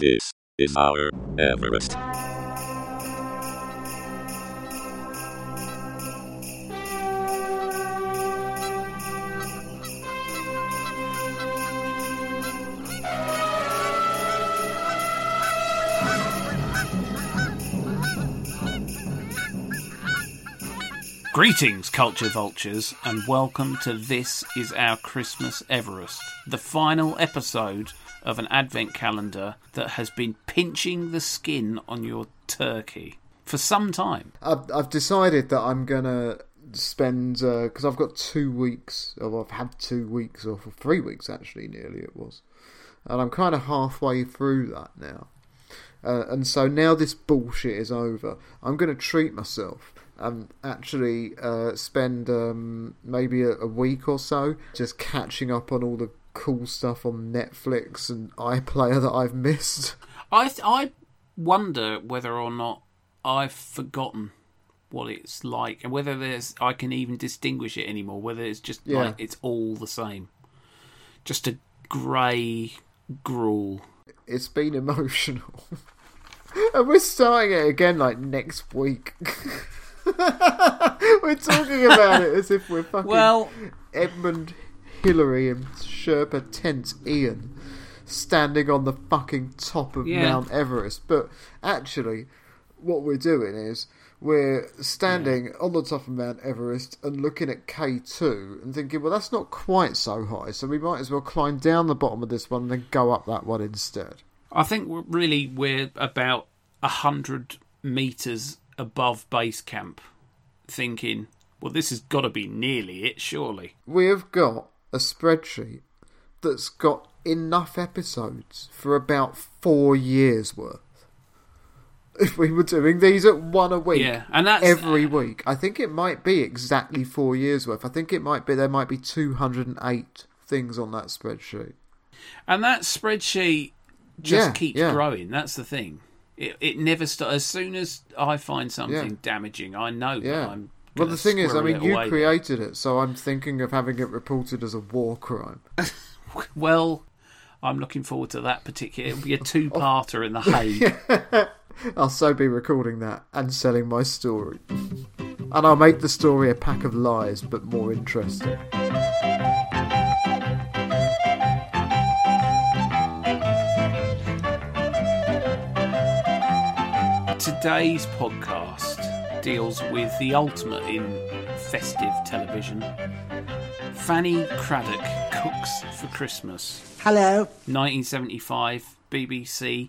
This is our Everest. Greetings, culture vultures, and welcome to This Is Our Christmas Everest, the final episode of an advent calendar that has been pinching the skin on your turkey for some time. I've, I've decided that I'm gonna spend because I've got two weeks, or I've had two weeks, or for three weeks actually, nearly it was, and I'm kind of halfway through that now. Uh, and so now this bullshit is over. I'm going to treat myself and actually uh, spend um, maybe a, a week or so just catching up on all the cool stuff on Netflix and iPlayer that I've missed. I th- I wonder whether or not I've forgotten what it's like and whether there's I can even distinguish it anymore. Whether it's just Yeah. like it's all the same, just a grey gruel. It's been emotional. and we're starting it again like next week. we're talking about it as if we're fucking Well, Edmund Hillary and Sherpa Tent Ian standing on the fucking top of Yeah. Mount Everest. But actually, what we're doing is we're standing on the top of Mount Everest and looking at K2 and thinking, well, that's not quite so high, so we might as well climb down the bottom of this one and then go up that one instead. I think we're really we're about a hundred meters above base camp, thinking, well, this has got to be nearly it, surely. We have got a spreadsheet that's got enough episodes for about four years worth. If we were doing these at one a week, Yeah, and that's every uh, week, I think it might be exactly four years worth. I think it might be there might be two hundred and eight things on that spreadsheet. And that spreadsheet just Yeah, keeps yeah. growing. That's the thing. It it never stops. As soon as I find something Yeah. damaging, I know that I'm. Well, the thing is, I mean, you away. created it, so I'm thinking of having it reported as a war crime. Well, I'm looking forward to that particular. It'll be a two-parter in the Hague. I'll so be recording that and selling my story. And I'll make the story a pack of lies, but more interesting. Today's podcast deals with the ultimate in festive television. Fanny Cradock cooks for Christmas. Hello. 1975 BBC.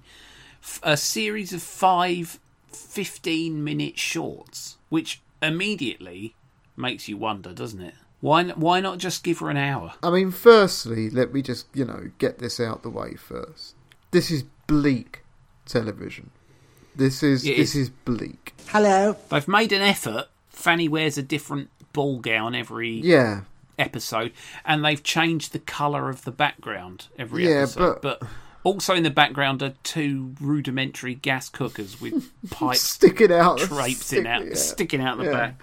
F- A series of five 15 minute shorts, which immediately makes you wonder, doesn't it? Why, why not just give her an hour? I mean, firstly, let me just, you know, get this out the way first. This is bleak television. This is It this is. is bleak. Hello. They've made an effort. Fanny wears a different ball gown every Yeah, episode, and they've changed the colour of the background every Yeah, episode. but- also in the background are two rudimentary gas cookers with pipes sticking out, traipsing out, yeah. sticking out the Yeah. back,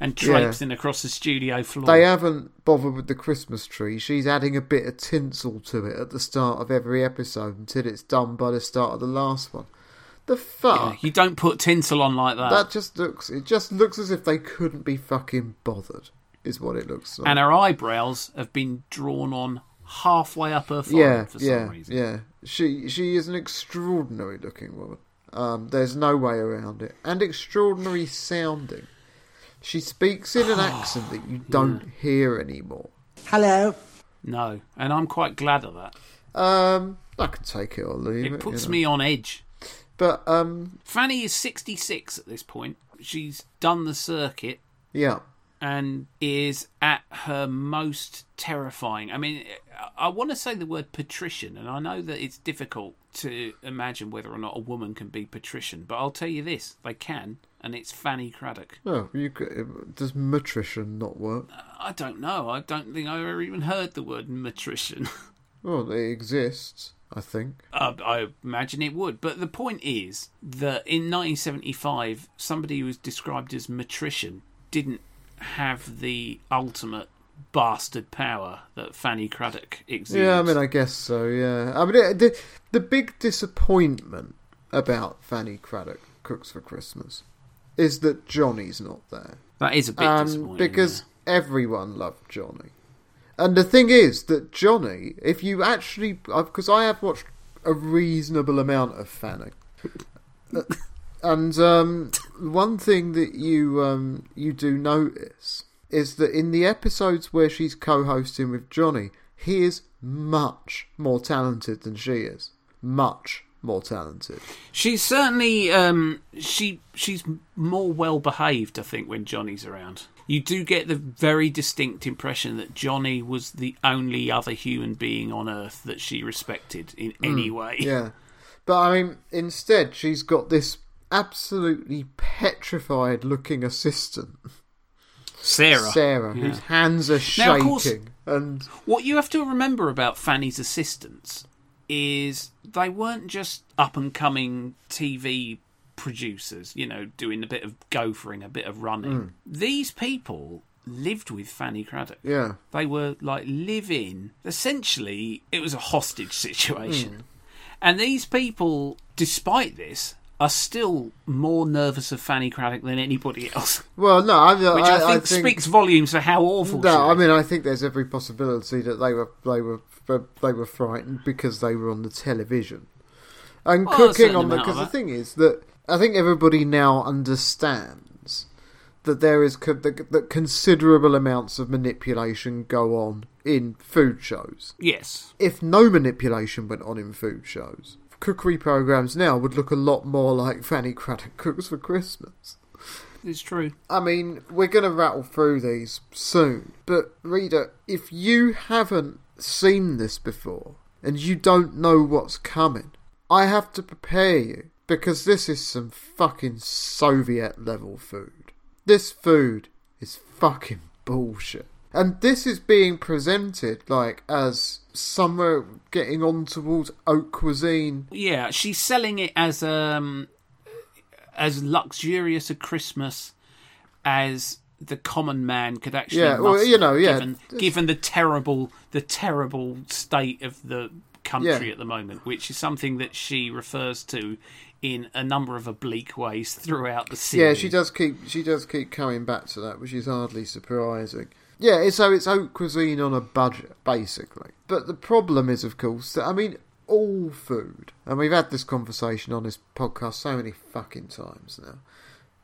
and traipsing across the studio floor. They haven't bothered with the Christmas tree. She's adding a bit of tinsel to it at the start of every episode until it's done by the start of the last one. The Yeah, fuck? you don't put tinsel on like that. That just looks. It just looks as if they couldn't be fucking bothered. Is what it looks like. and her eyebrows have been drawn on halfway up her forehead yeah, for yeah, some reason. yeah. She she is an extraordinary looking woman. Um, there's no way around it, and extraordinary sounding. She speaks in an accent that you don't hear anymore. Hello. No, and I'm quite glad of that. Um, I can take it or leave it. It puts you know. me on edge. But um, Fanny is 66 at this point. She's done the circuit yeah, and is at her most terrifying. I mean, I want to say the word patrician, and I know that it's difficult to imagine whether or not a woman can be patrician, but I'll tell you this they can, and it's Fanny Cradock. Oh, you could, does matrician not work? I don't know. I don't think I've ever even heard the word matrician. Well, it exists, I think. Uh, I imagine it would. But the point is that in 1975, somebody who was described as matrician didn't have the ultimate bastard power that Fanny Cradock exudes. Yeah, I mean, I guess so. Yeah, I mean, it, the the big disappointment about Fanny Cradock cooks for Christmas is that Johnny's not there. that is a bit Um, because everyone loved Johnny. And the thing is that Johnny, if you actually, because I have watched a reasonable amount of Fanny, Uh, and um, one thing that you um, you do notice is that in the episodes where she's co-hosting with Johnny, he is much more talented than she is. Much more talented. She's certainly um, she she's more well behaved, I think, when Johnny's around. You do get the very distinct impression that Johnny was the only other human being on Earth that she respected in hmm, any way. Yeah. But I mean, instead, she's got this absolutely petrified looking assistant, Sarah. Sarah, Yeah. whose hands are Now, of course- shaking. And What you have to remember about Fanny's assistants is they weren't just up and coming TV producers, you know, doing a bit of gophering, a bit of running. Hmm. These people lived with Fanny Cradock. yeah, They were like living. Essentially, it was a hostage situation. Hmm. And these people, despite this, are still more nervous of Fanny Cradock than anybody else. well, no, I, Which I, think, speaks volumes for how awful she No, I mean, I think there's every possibility that they were they were they were frightened because they were on the television and Well, cooking on the. Because the thing is that I think everybody now understands that there is co- that, that considerable amounts of manipulation go on in food shows. Yes. If no manipulation went on in food shows, cookery programs now would look a lot more like Fanny Cradock Cooks for Christmas. It's true. I mean, we're going to rattle through these soon, but reader, if you haven't seen this before and you don't know what's coming, I have to prepare you because this is some fucking Soviet level food. This food is fucking bullshit. And this is being presented like as somewhere getting on towards haute cuisine. Yeah, she's selling it as um as luxurious a Christmas as the common man could actually Yeah, well, you know, yeah. given, given the terrible the terrible state of the country Yeah. at the moment, which is something that she refers to in a number of oblique ways throughout the series. Yeah, she does keep she does keep coming back to that, which is hardly surprising. Yeah, so it's haute cuisine on a budget, basically. But the problem is, of course, that I mean, all food, and we've had this conversation on this podcast so many fucking times now.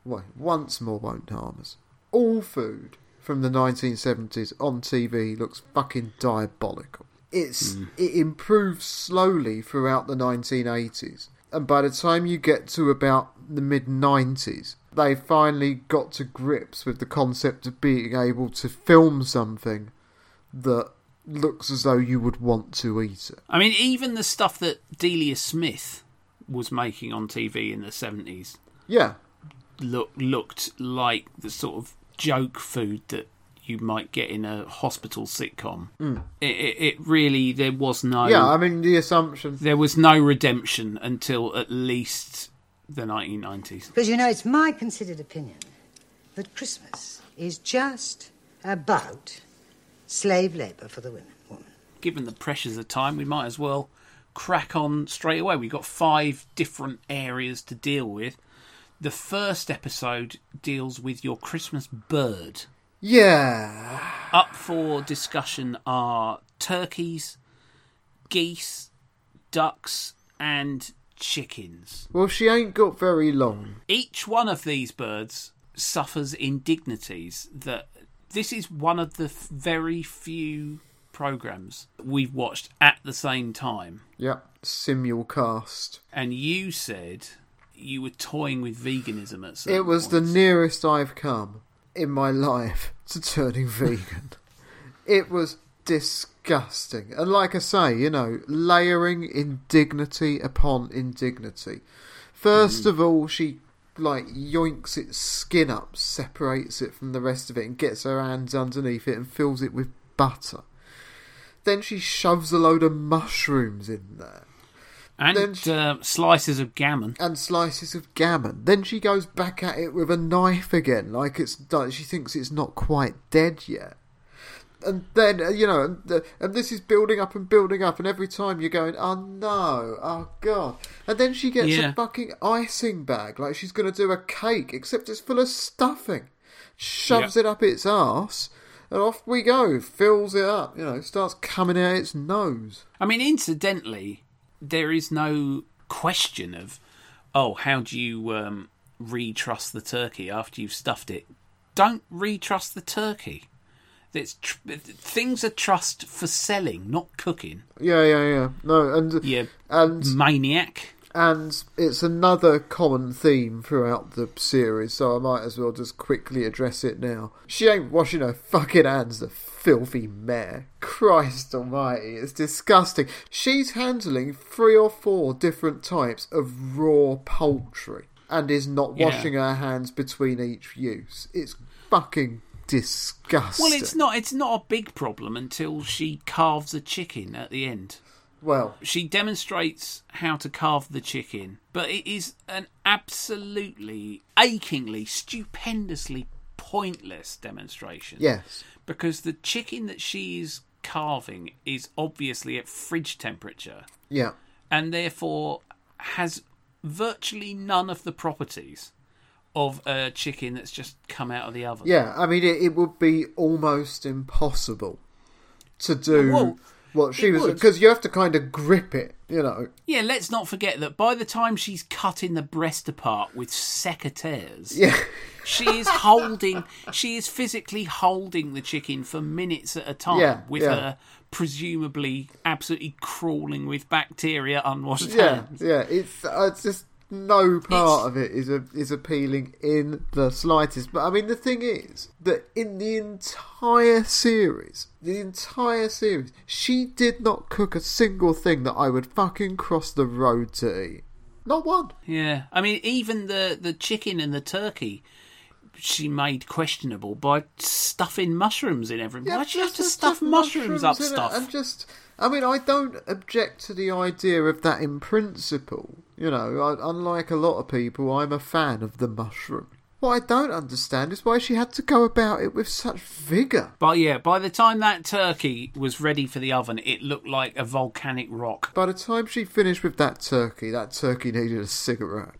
Well, once more won't harm us. All food from the 1970s on TV looks fucking diabolical. It's hmm. it improves slowly throughout the 1980s, and by the time you get to about the mid 90s, they finally got to grips with the concept of being able to film something that looks as though you would want to eat it. I mean, even the stuff that Delia Smith was making on TV in the seventies Yeah, look looked like the sort of joke food that you might get in a hospital sitcom. Hmm. It, it, it really there was no yeah. I mean, the assumption. there was no redemption until at least the 1990s. Because, you know, it's my considered opinion that Christmas is just about slave labour for the women. Woman. Given the pressures of time, we might as well crack on straight away. We've got five different areas to deal with. The first episode deals with your Christmas bird. Yeah, Up for discussion are turkeys, geese, ducks, and chickens. well, she ain't got very long. Each one of these birds suffers indignities that this is one of the very few programs we've watched at the same time. Yep, simulcast. And you said you were toying with veganism at certain It was the nearest I've come in my life to turning vegan. It was disgusting. And like I say, you know, layering indignity upon indignity. First mm-hmm. of all, she like yoinks its skin up, separates it from the rest of it, and gets her hands underneath it and fills it with butter. Then she shoves a load of mushrooms in there and she- uh, slices of gammon. and slices of gammon. Then she goes back at it with a knife again, like it's like she thinks it's not quite dead yet. and then uh, you know, and, the, and this is building up and building up, and every time you're going, oh no, oh god, and then she gets Yeah. a fucking icing bag, like she's going to do a cake, except it's full of stuffing. Shoves Yeah. it up its arse, and off we go. Fills it up, you know, starts coming out its nose. I mean, incidentally, there is no question of, oh, how do you um, retruss the turkey after you've stuffed it? Don't retruss the turkey. It's tr- things are trussed for selling, not cooking. Yeah, yeah, yeah. No, and You and maniac. and it's another common theme throughout the series, so I might as well just quickly address it now. She ain't washing her fucking hands, the filthy mare. Christ almighty, it's disgusting. She's handling three or four different types of raw poultry and is not Yeah. washing her hands between each use. It's fucking disgusting. Well, it's not. It's not a big problem until she carves a chicken at the end. Well, She demonstrates how to carve the chicken, but it is an absolutely, achingly, stupendously pointless demonstration. yes. Because the chicken that she's carving is obviously at fridge temperature Yeah. and therefore has virtually none of the properties of a chicken that's just come out of the oven. Yeah, I mean, it, it would be almost impossible to do Well, what she it was because you have to kind of grip it, you know. Yeah, let's not forget that by the time she's cutting the breast apart with secateurs, Yeah, she is holding, she is physically holding the chicken for minutes at a time Yeah, with yeah. her presumably absolutely crawling with bacteria unwashed yeah, hands. yeah. It's uh, it's just no part It's- of it is a, is appealing in the slightest. But I mean, the thing is that in the entire series, the entire series, she did not cook a single thing that I would fucking cross the road to eat. Not one. Yeah, I mean, even the the chicken and the turkey, she made questionable by stuffing mushrooms in everything. Why'd you have to stuff mushrooms, up in it stuff? And just, I mean, I don't object to the idea of that in principle. You know, I, unlike a lot of people, I'm a fan of the mushroom. What I don't understand is why she had to go about it with such vigour. But yeah, by the time that turkey was ready for the oven, it looked like a volcanic rock. By the time she finished with that turkey, that turkey needed a cigarette.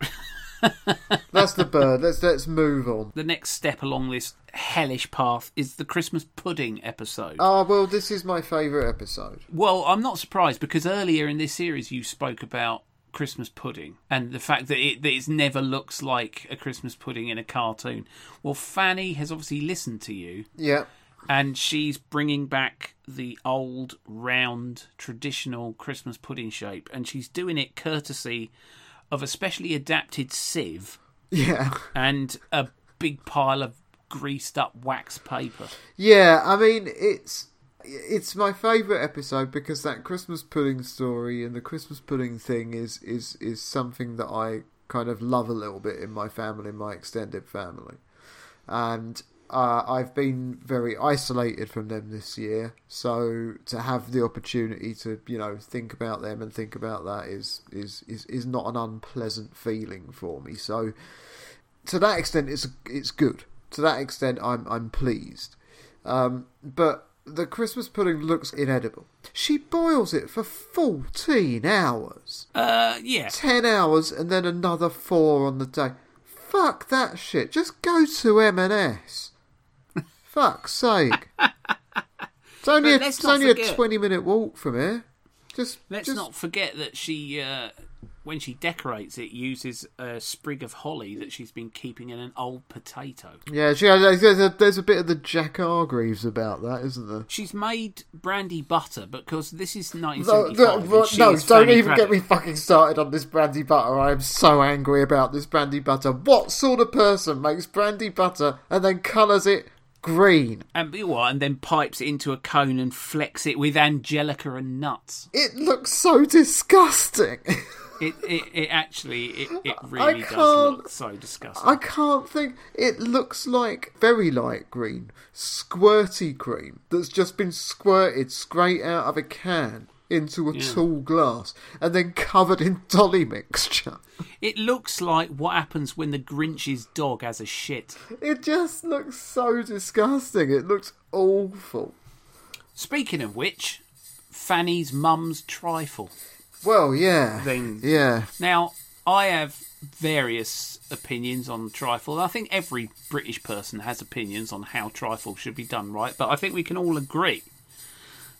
That's the bird. Let's let's move on. The next step along this hellish path is the Christmas pudding episode. Ah, well, this is my favourite episode. Well, I'm not surprised because earlier in this series you spoke about Christmas pudding and the fact that it, that it never looks like a Christmas pudding in a cartoon. Well, Fanny has obviously listened to you Yeah, and she's bringing back the old round traditional Christmas pudding shape and she's doing it courtesy of a specially adapted sieve yeah. and a big pile of greased up wax paper. Yeah, I mean it's it's my favourite episode because that Christmas pudding story and the Christmas pudding thing is is is something that I kind of love a little bit in my family, in my extended family, and. Uh, I've been very isolated from them this year, so to have the opportunity to, you know, think about them and think about that is is is, is not an unpleasant feeling for me. So, to that extent, it's it's good. To that extent, I'm I'm pleased. Um, but the Christmas pudding looks inedible. She boils it for fourteen hours, Uh, yeah. ten hours, and then another four on the day. Fuck that shit. Just go to M&S. Fuck's sake. It's only, a, it's only a twenty minute walk from here. Just Let's just, not forget that she, uh, when she decorates it, uses a sprig of holly that she's been keeping in an old potato. Yeah, she, there's, a, there's a bit of the Jack Hargreaves about that, isn't there? She's made brandy butter because this is No, 1975. no, no, is don't even get me fucking started on this brandy butter. I am so angry about this brandy butter. What sort of person makes brandy butter and then colours it green? And, be what, and then pipes it into a cone and flecks it with angelica and nuts. It looks so disgusting. It, it, it actually, it, it really does look so disgusting. I can't think. It looks like very light green, squirty cream that's just been squirted straight out of a can into a Yeah. tall glass and then covered in dolly mixture. It looks like what happens when the Grinch's dog has a shit. It just looks so disgusting. It looks awful. Speaking of which, Fanny's mum's trifle. Well, yeah. Yeah. Now, I have various opinions on trifle. I think every British person has opinions on how trifle should be done right, but I think we can all agree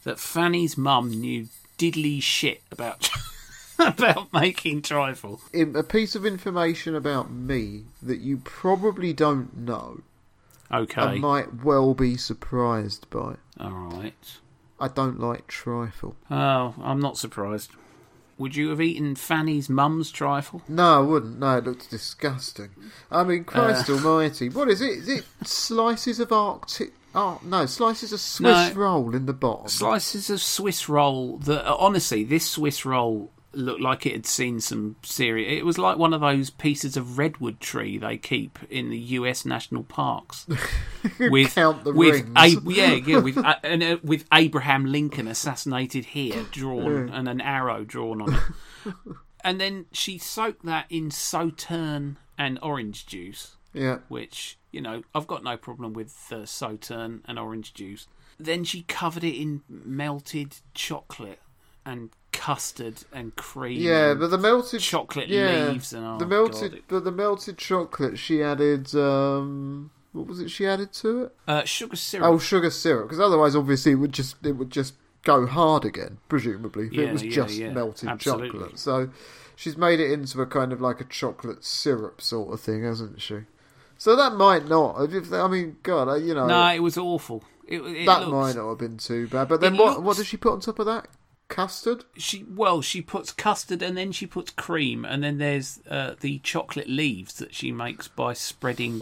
that Fanny's mum knew diddly shit about about making trifle. A piece of information about me that you probably don't know Okay. and might well be surprised by. All right. I don't like trifle. Oh, I'm not surprised. Would you have eaten Fanny's mum's trifle? No, I wouldn't. No, it looks disgusting. I mean, Christ uh. Almighty, what is it? Is it slices of Arctic? Oh no, slices of Swiss No. roll in the bottom. Slices of Swiss roll that honestly, this Swiss roll looked like it had seen some serious. It was like one of those pieces of redwood tree they keep in the U.S. national parks with with rings. A- yeah, yeah, with uh, and, uh, with Abraham Lincoln assassinated here drawn and an arrow drawn on it. and then she soaked that in sauterne and orange juice yeah, which you know I've got no problem with uh, sauterne and orange juice. Then she covered it in melted chocolate and custard and cream. yeah, and but the melted chocolate yeah, leaves and oh, the melted, God, it- but the melted chocolate. She added, um, what was it? She added to it? uh, sugar syrup. Oh, sugar syrup. Because otherwise, obviously, it would just it would just go hard again, presumably. If Yeah, it was yeah, just yeah, melted absolutely. chocolate. So she's made it into a kind of like a chocolate syrup sort of thing, hasn't she? So that might not. If, I mean, God, I- you know, no, it was awful. It, it that might not have been too bad. But then what? looks- What does she put on top of that? Custard. She well, she puts custard and then she puts cream and then there's uh, the chocolate leaves that she makes by spreading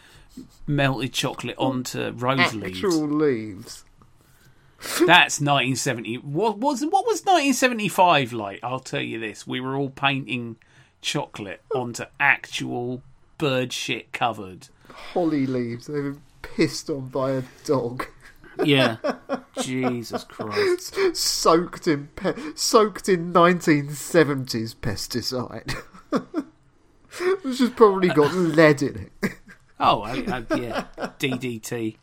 melted chocolate onto rose leaves. Actual leaves. That's 1970. What was what was 1975 like? I'll tell you this: we were all painting chocolate onto actual bird shit covered. Holly leaves. They've been pissed on by a dog. Yeah, Jesus Christ. soaked in pe- soaked in 1970s pesticide. Which has probably got lead in it. Oh, I, I, yeah, DDT.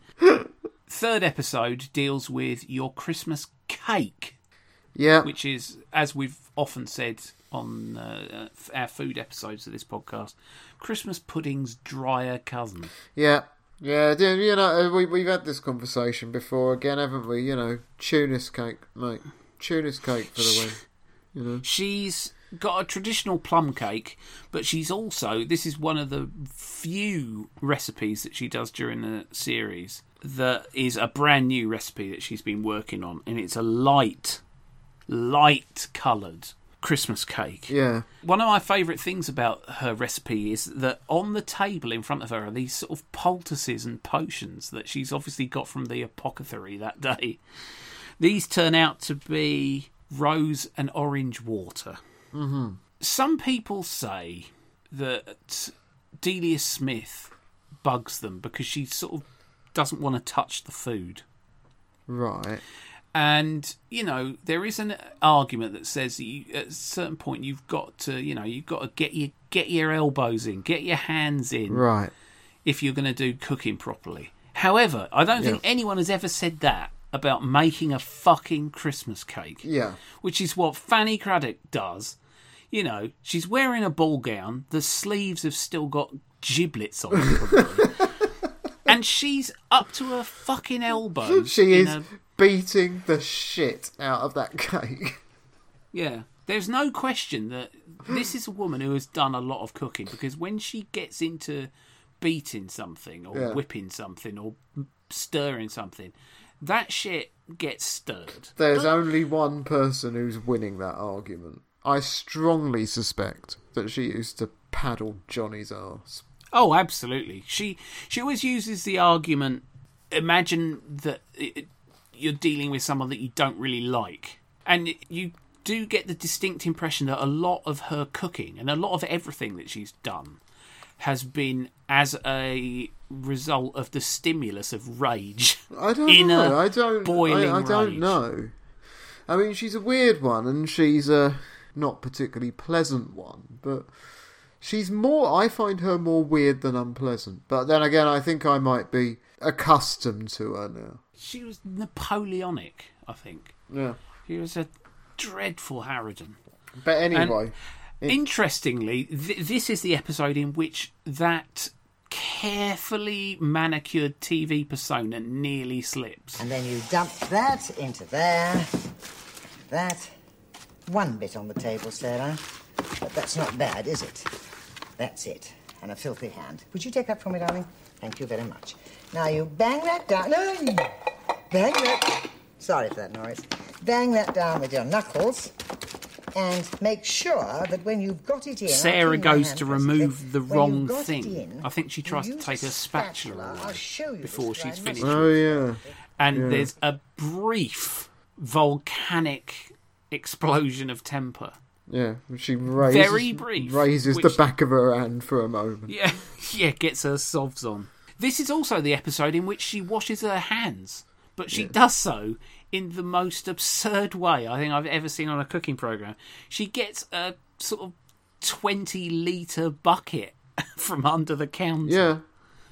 Third episode deals with your Christmas cake, Yeah, which is, as we've often said on uh, our food episodes of this podcast, Christmas pudding's drier cousin. yeah, yeah. d- You know, uh, we we've had this conversation before again, haven't we? You know, tunis cake, mate. Tunis cake for the win. You know, She's got a traditional plum cake, but she's also this is one of the few recipes that she does during the series that is a brand new recipe that she's been working on, and it's a light, light coloured Christmas cake. yeah, One of my favourite things about her recipe is that on the table in front of her are these sort of poultices and potions that she's obviously got from the apothecary that day. These turn out to be rose and orange water. Mm-hmm. Some people say that Delia Smith bugs them because she sort of doesn't want to touch the food. right. And you know there is an argument that says that you, at a certain point you've got to, you know, you've got to get your get your elbows in, get your hands in, Right. if you're going to do cooking properly. However, I don't think anyone has ever said that about making a fucking Christmas cake, Yeah. which is what Fanny Cradock does. You know, she's wearing a ball gown. The sleeves have still got giblets on them, and she's up to her fucking elbows. She is a- beating the shit out of that cake. Yeah, there's no question that this is a woman who has done a lot of cooking because when she gets into beating something or Yeah. whipping something or stirring something, that shit gets stirred. There's only one person who's winning that argument. I strongly suspect that she used to paddle Johnny's ass. Oh, absolutely. She she always uses the argument. Imagine that it, you're dealing with someone that you don't really like, and you do get the distinct impression that a lot of her cooking and a lot of everything that she's done has been as a result of the stimulus of rage. I don't know. I don't. boiling I, I don't rage. know. I mean, she's a weird one, and she's a not particularly pleasant one, but She's more. I find her more weird than unpleasant. But then again, I think I might be accustomed to her now. She was Napoleonic, I think. Yeah. She was a dreadful harridan. But anyway, It- Interestingly, th- this is the episode in which that carefully manicured TV persona nearly slips. And then you dump that into there. That. One bit on the table, Sarah. But that's not bad, is it? That's it. And a filthy hand. Would you take that for me, darling? Thank you very much. Now you bang that down. No! Bang that. Sorry for that noise. Bang that down with your knuckles. And make sure that when you've got it in. Sarah goes to presently. remove the wrong you've got it thing. in, I think she tries to take a her spatula I'll away show you before she's I finished. oh yeah. and Yeah. there's a brief volcanic explosion of temper. Yeah, she raises, Very brief, raises the back of her hand for a moment. Yeah, yeah, gets her sovs on. This is also the episode in which she washes her hands, but she does so in the most absurd way I think I've ever seen on a cooking program. She gets a sort of 20 litre bucket from under the counter Yeah,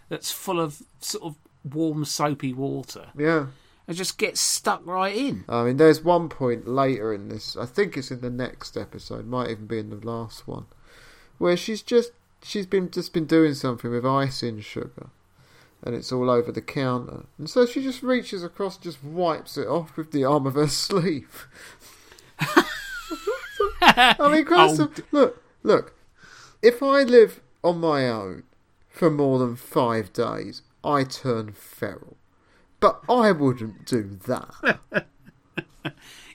that's full of sort of warm, soapy water yeah. And just gets stuck right in. I mean, there's one point later in this. I think it's in the next episode. Might even be in the last one, where she's just she's been just been doing something with icing sugar, and it's all over the counter. And so she just reaches across, and just wipes it off with the arm of her sleeve. I mean, Christ, Oh, look, look. If I live on my own for more than five days, I turn feral. But I wouldn't do that.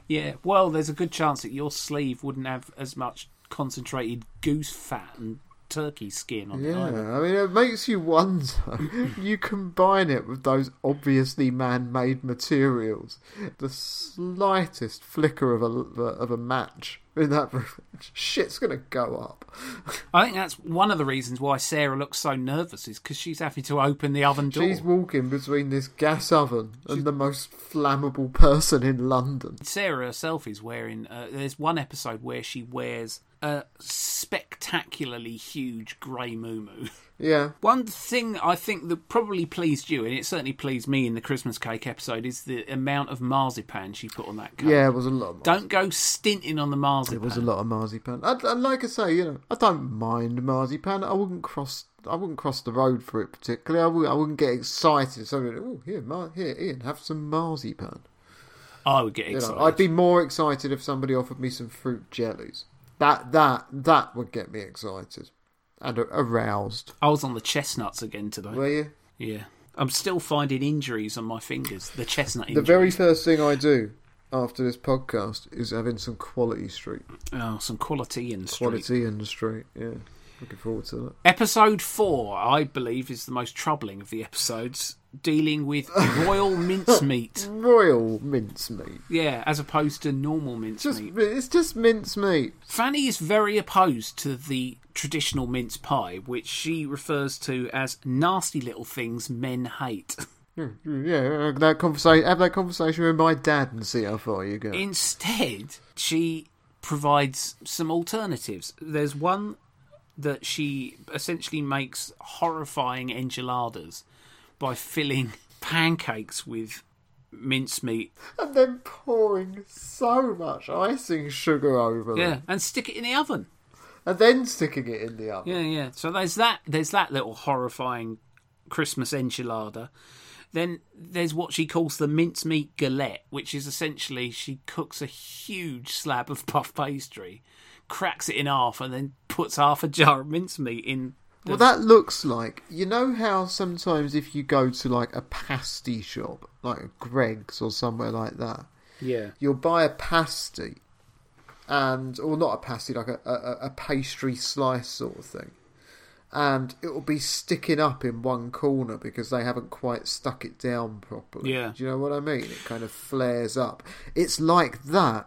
Yeah, well, there's a good chance that your sleeve wouldn't have as much concentrated goose fat and turkey skin on it Yeah. I mean, it makes you wonder. you combine it with those obviously man-made materials. The slightest flicker of a of a match in that shit's gonna go up. I think that's one of the reasons why Sarah looks so nervous is because she's having to open the oven door. She's walking between this gas oven and the most flammable person in London. Sarah herself is wearing. Uh, there's one episode where she wears a spectacularly huge grey moo Yeah, One thing I think that probably pleased you, and it certainly pleased me in the Christmas cake episode, is the amount of marzipan she put on that cake. yeah, it was a lot. Of Don't go stinting on the marzipan. It was a lot of marzipan. I'd like I say, you know, I don't mind marzipan. I wouldn't cross. I wouldn't cross the road for it particularly. I, would, I wouldn't get excited. So, oh, here, mar- here, Ian, have some marzipan. I would get You excited. know, I'd be more excited if somebody offered me some fruit jellies. That that that would get me excited and aroused. I was on the chestnuts again today. Were you? Yeah. I'm still finding injuries on my fingers. The chestnut The very first thing I do after this podcast is having some quality street, Oh, some quality in street. quality in street. Yeah, looking forward to that. Episode four, I believe, is the most troubling of the episodes, dealing with royal mincemeat. Royal mincemeat. Yeah, as opposed to normal mincemeat. it's just mincemeat. Fanny is very opposed to the traditional mince pie, which she refers to as nasty little things men hate. Hmm, yeah, that conversation. Have that conversation with my dad and see how far you go. Instead, she provides some alternatives. There's one that she essentially makes horrifying enchiladas by filling pancakes with mincemeat. and then pouring so much icing sugar over Yeah, them, and stick it in the oven. and then sticking it in the oven. Yeah, yeah. So there's that. There's that little horrifying Christmas enchilada. Then there's what she calls the mincemeat galette, which is essentially she cooks a huge slab of puff pastry, cracks it in half, and then puts half a jar of mincemeat in. The, Well, that looks like you know how sometimes if you go to like a pasty shop, like a Greggs or somewhere like that, yeah, you'll buy a pasty, and or not a pasty, like a, a, a pastry slice sort of thing, and it will be sticking up in one corner because they haven't quite stuck it down properly. Yeah. do you know what I mean? It kind of flares up. It's like that,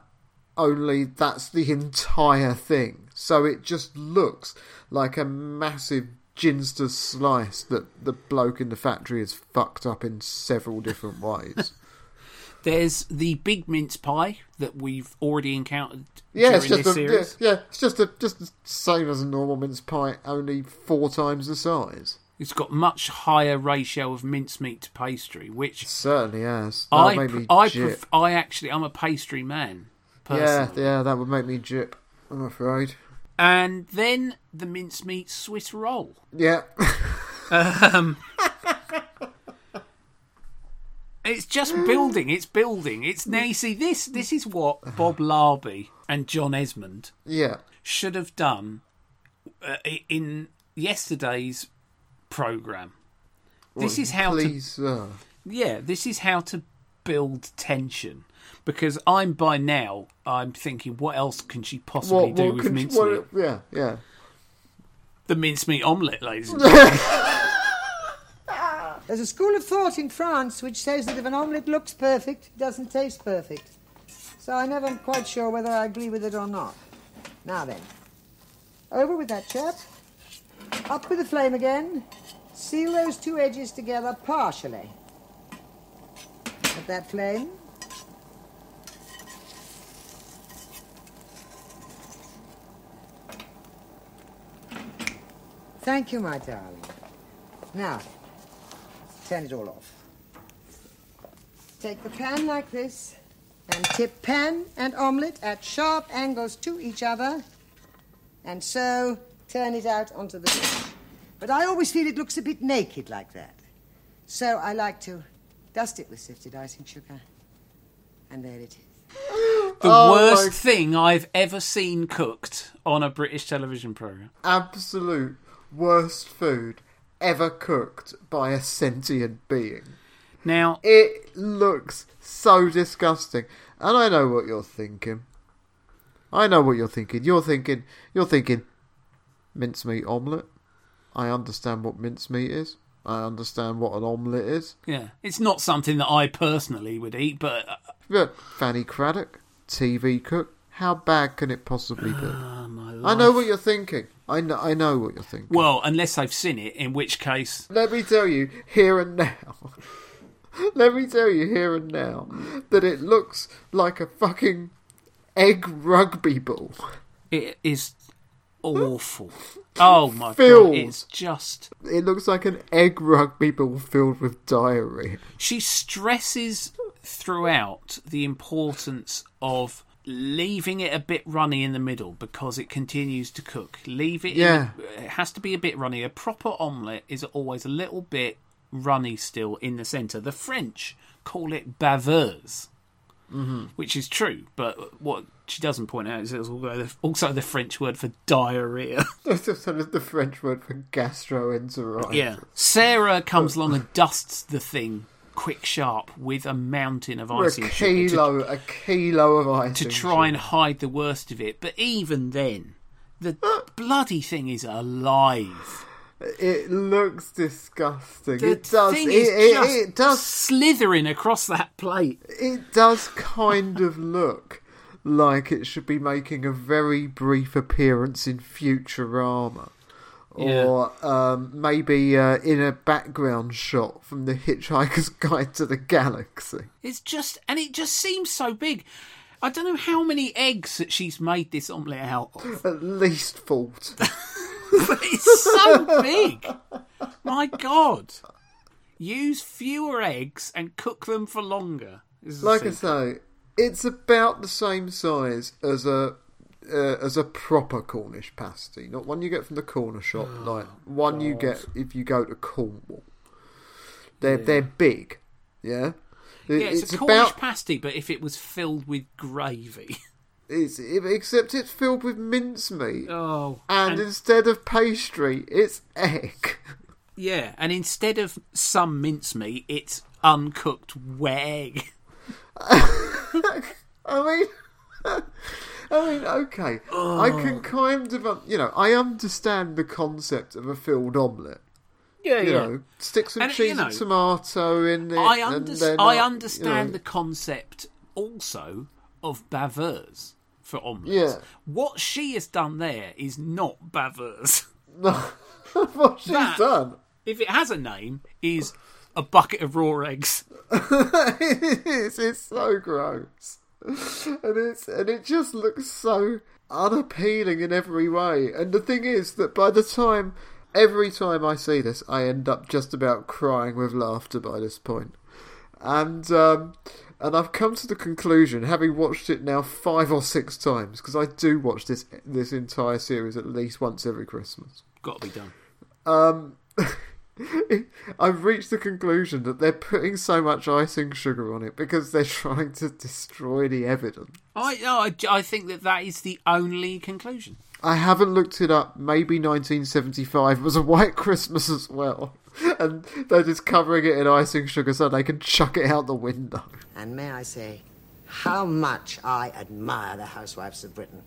only that's the entire thing. So it just looks like a massive ginster slice that the bloke in the factory has fucked up in several different ways. There's the big mince pie that we've already encountered Yeah, during it's just this a, yeah, series. yeah, it's just a just the same as a normal mince pie, only four times the size. It's got much higher ratio of mincemeat to pastry, which Certainly has. That I made me I pref- I actually I'm a pastry man yeah, yeah, that would make me jip. I'm afraid. And then the mincemeat Swiss roll. Yeah, It's just building. It's building. It's now. You see, this this is what Bob Larbey and John Esmonde yeah. should have done uh, in yesterday's program. This is how to Please, sir. yeah. This is how to build tension. Because I'm by now, I'm thinking, what else can she possibly What, do what with could you- mincemeat? what- yeah, yeah. The mincemeat omelette, ladies and gentlemen. There's a school of thought in France which says that if an omelette looks perfect, it doesn't taste perfect. So I never am quite sure whether I agree with it or not. Now then, over with that chap. Up with the flame again. Seal those two edges together partially. At that flame. Thank you, my darling. Now, turn it all off. Take the pan like this and tip pan and omelette at sharp angles to each other and so turn it out onto the dish. But I always feel it looks a bit naked like that. So I like to dust it with sifted icing sugar. And there it is. The Oh worst my- thing I've ever seen cooked on a British television program. Absolute worst food ever cooked by a sentient being. Now, It looks so disgusting, and I know what you're thinking. I know what you're thinking. You're thinking. You're thinking. Mincemeat omelette. I understand what mincemeat is. I understand what an omelette is. yeah, it's not something that I personally would eat, but uh, But Fanny Cradock, TV cook. How bad can it possibly be? uh. I know what you're thinking. I know. I know what you're thinking. Well, unless I've seen it, in which case, Let me tell you here and now. Let me tell you here and now that it looks like a fucking egg rugby ball. it is awful. Oh my Filled. god, it's just. It looks like an egg rugby ball filled with diarrhea. She stresses throughout the importance of leaving it a bit runny in the middle because it continues to cook. Leave it. Yeah. In, it has to be a bit runny. A proper omelette is always a little bit runny still in the centre. The French call it baveuse. Mm-hmm. Which is true, but what she doesn't point out is it's also the, French word for diarrhea. The French word for gastroenteritis. Yeah. Sarah comes along and dusts the thing quick sharp with a mountain of A icing to, kilo, a kilo of ice. to try and hide the worst of it. But even then, the uh. bloody thing is alive. It looks disgusting. The it does. It, it, it does. slithering across that plate. It does kind of look like it should be making a very brief appearance in Futurama. Yeah. Or um, maybe uh, in a background shot from The Hitchhiker's Guide to the Galaxy. It's just, and it just seems so big. I don't know how many eggs that she's made this omelette out of. At least 40. but it's so big. My God. Use fewer eggs and cook them for longer. like I say, it's about the same size as a uh, as a proper Cornish pasty, not one you get from the corner shop, like one you get if you go to Cornwall. They're they're big, yeah. It- Yeah, it's, it's a Cornish about pasty, but if it was filled with gravy. it's except it's filled with mincemeat, Oh. and, and- instead of pastry, it's egg. yeah, and instead of some mincemeat, it's uncooked weg. I mean, I mean, okay, I can kind of, um, you know, I understand the concept of a filled omelette. Yeah, You know, stick some And, cheese you know, and tomato in it. I, and under- then, I understand you the concept also of baveuse for omelettes. Yeah. What she has done there is not baveuse. what she's that- done. if it has a name, is a bucket of raw eggs. it is. It's so gross, and it's and it just looks so unappealing in every way. And the thing is that by the time, every time I see this, I end up just about crying with laughter by this point. And um, and I've come to the conclusion, having watched it now five or six times, because I do watch this this entire series at least once every Christmas. Got to be done. Um, I've reached the conclusion that they're putting so much icing sugar on it because they're trying to destroy the evidence. I, no, I, I think that that is the only conclusion. I haven't looked it up. Maybe 1975 was a white Christmas as well. And they're just covering it in icing sugar so they can chuck it out the window. And may I say, how much I admire the housewives of Britain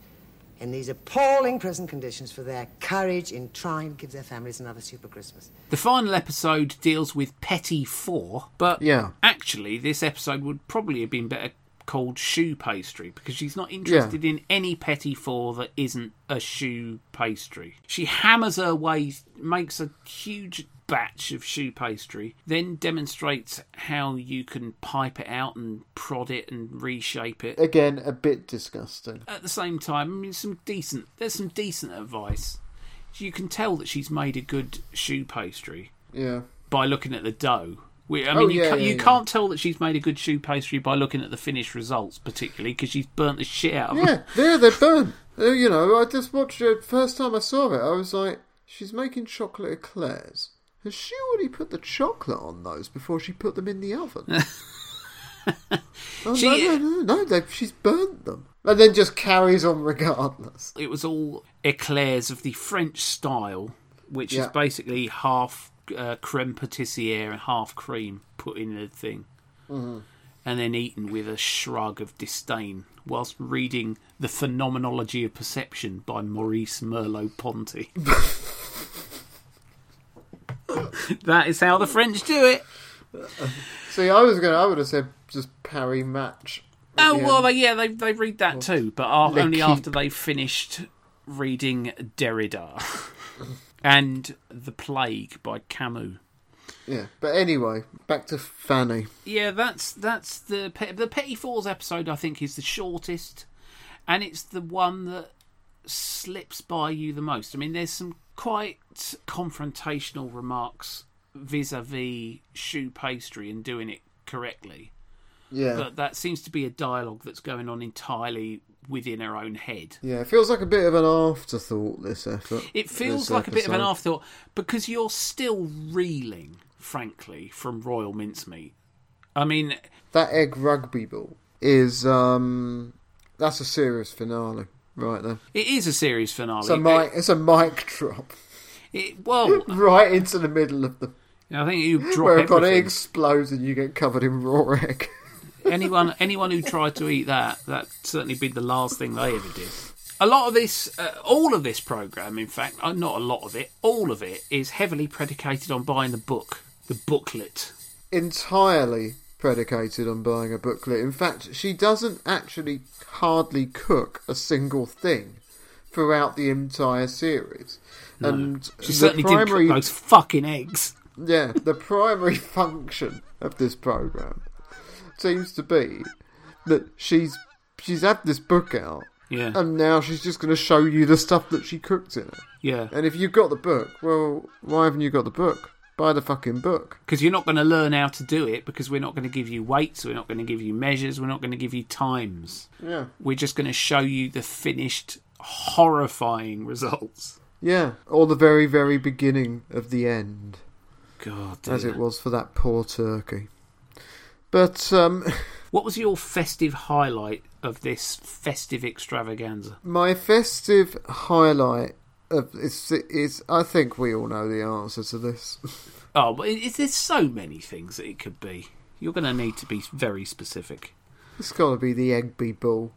in these appalling present conditions for their courage in trying to give their families another super Christmas. The final episode deals with Petit Four, but Yeah. actually, this episode would probably have been better called Choux Pastry because she's not interested in any Petit Four that isn't a choux pastry. She hammers her way, makes a huge batch of choux pastry, then demonstrates how you can pipe it out and prod it and reshape it. Again, a bit disgusting. At the same time, I mean, some decent. There's some decent advice. You can tell that she's made a good choux pastry Yeah. by looking at the dough. We, I mean, Oh, you, ca- yeah, you yeah. can't tell that she's made a good choux pastry by looking at the finished results, particularly because she's burnt the shit out of them. Yeah, there they're burnt. Uh, You know, I just watched it. First time I saw it, I was like, she's making chocolate eclairs. Has she already put the chocolate on those before she put them in the oven? oh, She- no, no, no, no, she's burnt them. And then just carries on regardless. It was all eclairs of the French style, which is basically half uh, creme patissiere and half cream put in a thing. Mm-hmm. And then eaten with a shrug of disdain whilst reading The Phenomenology of Perception by Maurice Merleau Ponty. that is how the French do it. See, I was gonna, I would have said just Paris Match. Oh well, they, yeah, they they read that too, but only keep- after they finished reading Derrida and The Plague by Camus. yeah. But anyway, back to Fanny. Yeah, that's that's the the Petit Fours episode. I think is the shortest, and it's the one that slips by you the most. I mean, there's some quite confrontational remarks vis-a-vis choux pastry and doing it correctly. Yeah, But that seems to be a dialogue that's going on entirely within her own head. yeah. It feels like a bit of an afterthought. This effort. It feels like a bit of an afterthought because you're still reeling, frankly, from Royal Mincemeat. I mean, that egg rugby ball is um that's a serious finale right then. it is a series finale. It's a mic it's a mic drop It- well, right into the middle of the I think you drop it everything. explodes and you get covered in raw egg. anyone anyone who tried to eat that that certainly be the last thing they ever did a lot of this uh, all of this program in fact uh, not a lot of it all of it is heavily predicated on buying the book the booklet Entirely predicated on buying a booklet. In fact, she doesn't actually hardly cook a single thing throughout the entire series. And she the certainly did primary cook those fucking eggs Yeah, the primary function of this program seems to be that she's she's had this book out, yeah and now she's just going to show you the stuff that she cooked in it. yeah And if you've got the book, well, why haven't you got the book? Buy the fucking book. because you're not going to learn how to do it because we're not going to give you weights we're not going to give you measures we're not going to give you times. Yeah, we're just going to show you the finished horrifying results. Yeah, or the very very beginning of the end, god as it. was for that poor turkey. But um, what was your festive highlight of this festive extravaganza? my festive highlight is is I think we all know the answer to this. Oh, but it, there's so many things that it could be. You're going to need to be very specific. It's got to be the Egby Ball.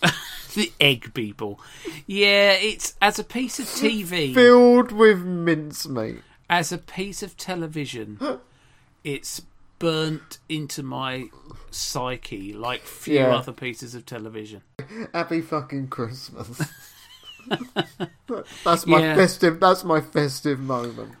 The egg people. Yeah, it's as a piece of TV, filled with mincemeat. as a piece of television, it's burnt into my psyche like few Yeah. other pieces of television. Happy fucking Christmas. that's my Yeah. festive. That's my festive moment.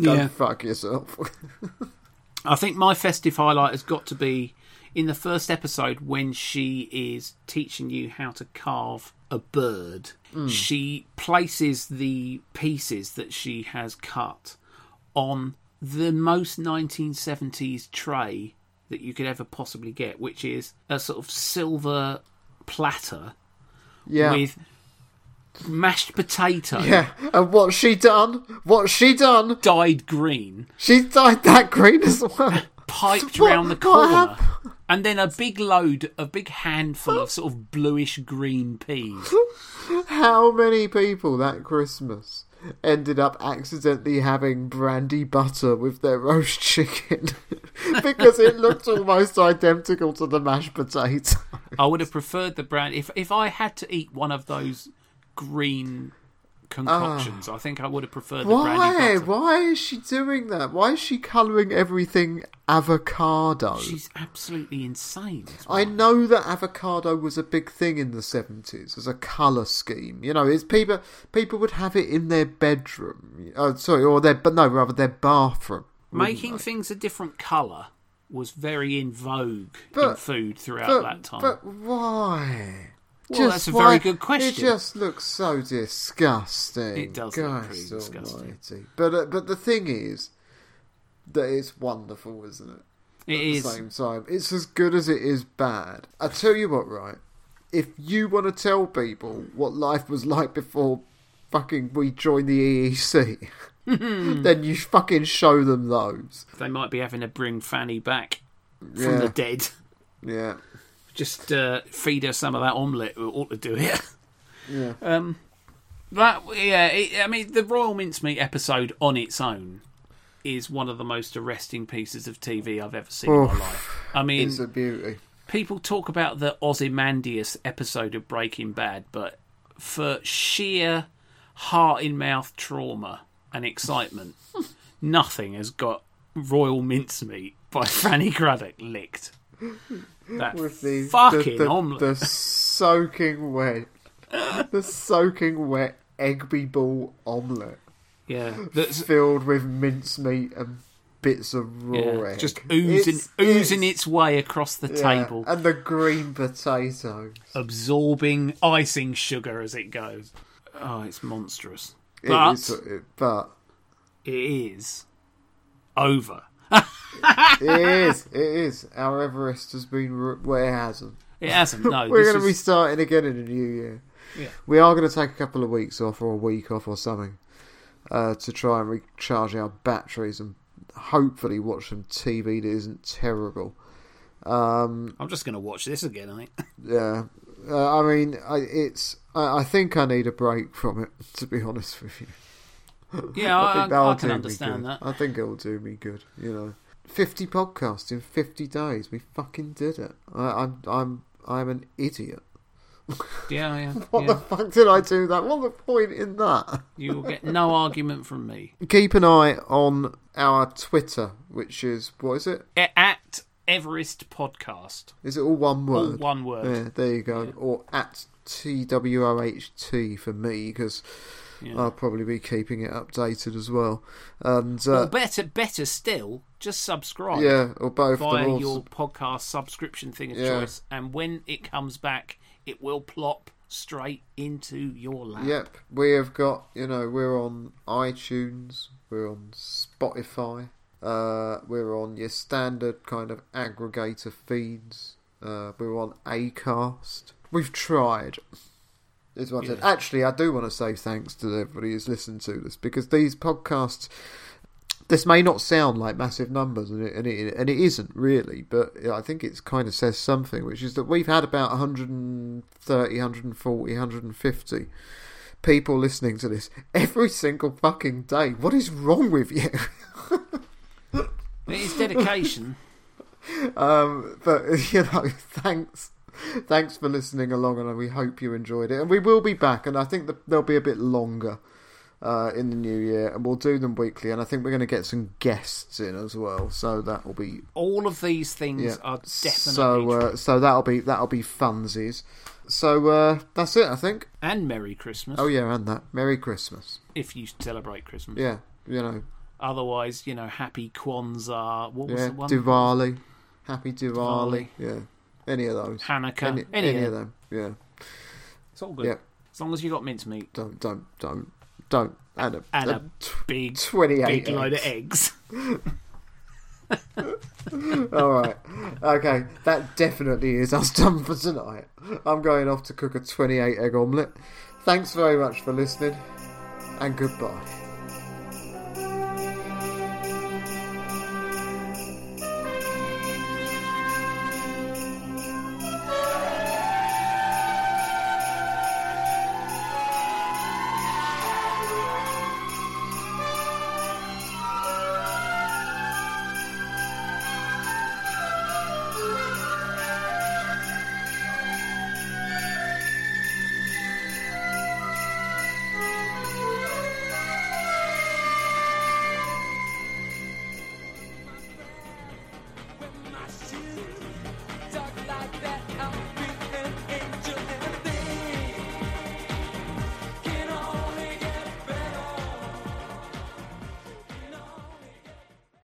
Go Yeah. fuck yourself. I think my festive highlight has got to be in the first episode when she is teaching you how to carve a bird. Mm. She places the pieces that she has cut on the most 1970s tray that you could ever possibly get, which is a sort of silver platter Yeah. with mashed potato yeah. And what's she done? What's she done? dyed green She's dyed that green as well. piped What- round the corner, and then a big load, a big handful of sort of bluish green peas. How many people that Christmas ended up accidentally having brandy butter with their roast chicken because it looked almost identical to the mashed potato? I would have preferred the brown. If if I had to eat one of those green concoctions, ah. I think I would have preferred the brandy. Why? butter. Why is she doing that? Why is she colouring everything avocado? She's absolutely insane. as I know that avocado was a big thing in the seventies as a colour scheme. You know, it's people people would have it in their bedroom. Oh, sorry, or their but no, rather their bathroom. Making things a different colour was very in vogue in food throughout but, that time. But why? Well, that's a very good question. It just looks so disgusting. It does look pretty disgusting. almighty. But uh, but the thing is that it's wonderful, isn't it? it At is. the same time, it's as good as it is bad. I tell you what, right? If you want to tell people what life was like before fucking we joined the EEC, then you fucking show them those. They might be having to bring Fanny back from Yeah. the dead. Yeah, Just uh, feed her some of that omelette. We ought to do it. yeah. Um, that yeah, it, I mean the Royal Mincemeat episode on its own is one of the most arresting pieces of TV I've ever seen in my life. I mean, It's a beauty. people talk about the Ozymandias episode of Breaking Bad, but for sheer heart in mouth trauma and excitement, nothing has got Royal Mincemeat by Franny Cradock licked. That With the fucking the, the, omelette. the soaking wet, the soaking wet Egby ball omelette yeah, that's filled with mincemeat and bits of raw yeah, egg. just oozing, It's- oozing it's- its way across the yeah, table. and the green potatoes. absorbing icing sugar as it goes. Oh, it's monstrous. But is- it- but it is over. It is, it is. Our Everest has been, ru- well, it hasn't. It hasn't. No, We're going to be starting again in the new year. Yeah. We are going to take a couple of weeks off or a week off or something uh, to try and recharge our batteries and hopefully watch some TV that isn't terrible. Um, I'm just going to watch this again. I think. yeah, uh, I mean, I, it's. I, I think I need a break from it. To be honest with you, Yeah, I, think I, I can understand that. I think it'll do me good. You know, fifty podcasts in fifty days. We fucking did it. I, I'm. I'm. I'm an idiot. Yeah, yeah. What yeah. the fuck did I do that? What's the point in that? You will get no argument from me. Keep an eye on our Twitter, which is what is it? At Everest Podcast, Is it all one all word? one word. Yeah, there you go. Or at T W O H T for me, because Yeah. I'll probably be keeping it updated as well. And or uh, better, better still, just subscribe. yeah, or both. via or your podcast subscription thing of Yeah. choice, and when it comes back, it will plop straight into your lap. Yep, we have got. You know, we're on iTunes. We're on Spotify. Uh, we're on your standard kind of aggregator feeds. Uh, we're on Acast. We've tried. Is what I said. Yeah. Actually, I do want to say thanks to everybody who's listened to this because these podcasts. This may not sound like massive numbers, and it, and it, and it isn't really, but I think it kind of says something, which is that we've had about 130, 140, 150 people listening to this every single fucking day. What is wrong with you? It is dedication. Um, but you know, thanks, thanks for listening along, and we hope you enjoyed it. And we will be back, and I think that they'll be a bit longer uh, in the new year, and we'll do them weekly. And I think we're going to get some guests in as well, so that will be All of these things yeah. are definitely so. Uh, so that'll be that'll be funsies. So uh, that's it, I think. and Merry Christmas Oh yeah, and that Merry Christmas. if you celebrate Christmas. Yeah, you know, Otherwise, you know, Happy Kwanzaa. What was Yeah, the one? Diwali. Happy Diwali. Diwali. Yeah. Any of those. Hanukkah. Any, Any, any of them. Yeah. It's all good. Yeah. As long as you got mincemeat Don't, don't, don't, don't. And a, and a a big, 28 big load of eggs. eggs. All right. Okay, that definitely is us done for tonight. I'm going off to cook a 28 egg omelette. Thanks very much for listening, and goodbye.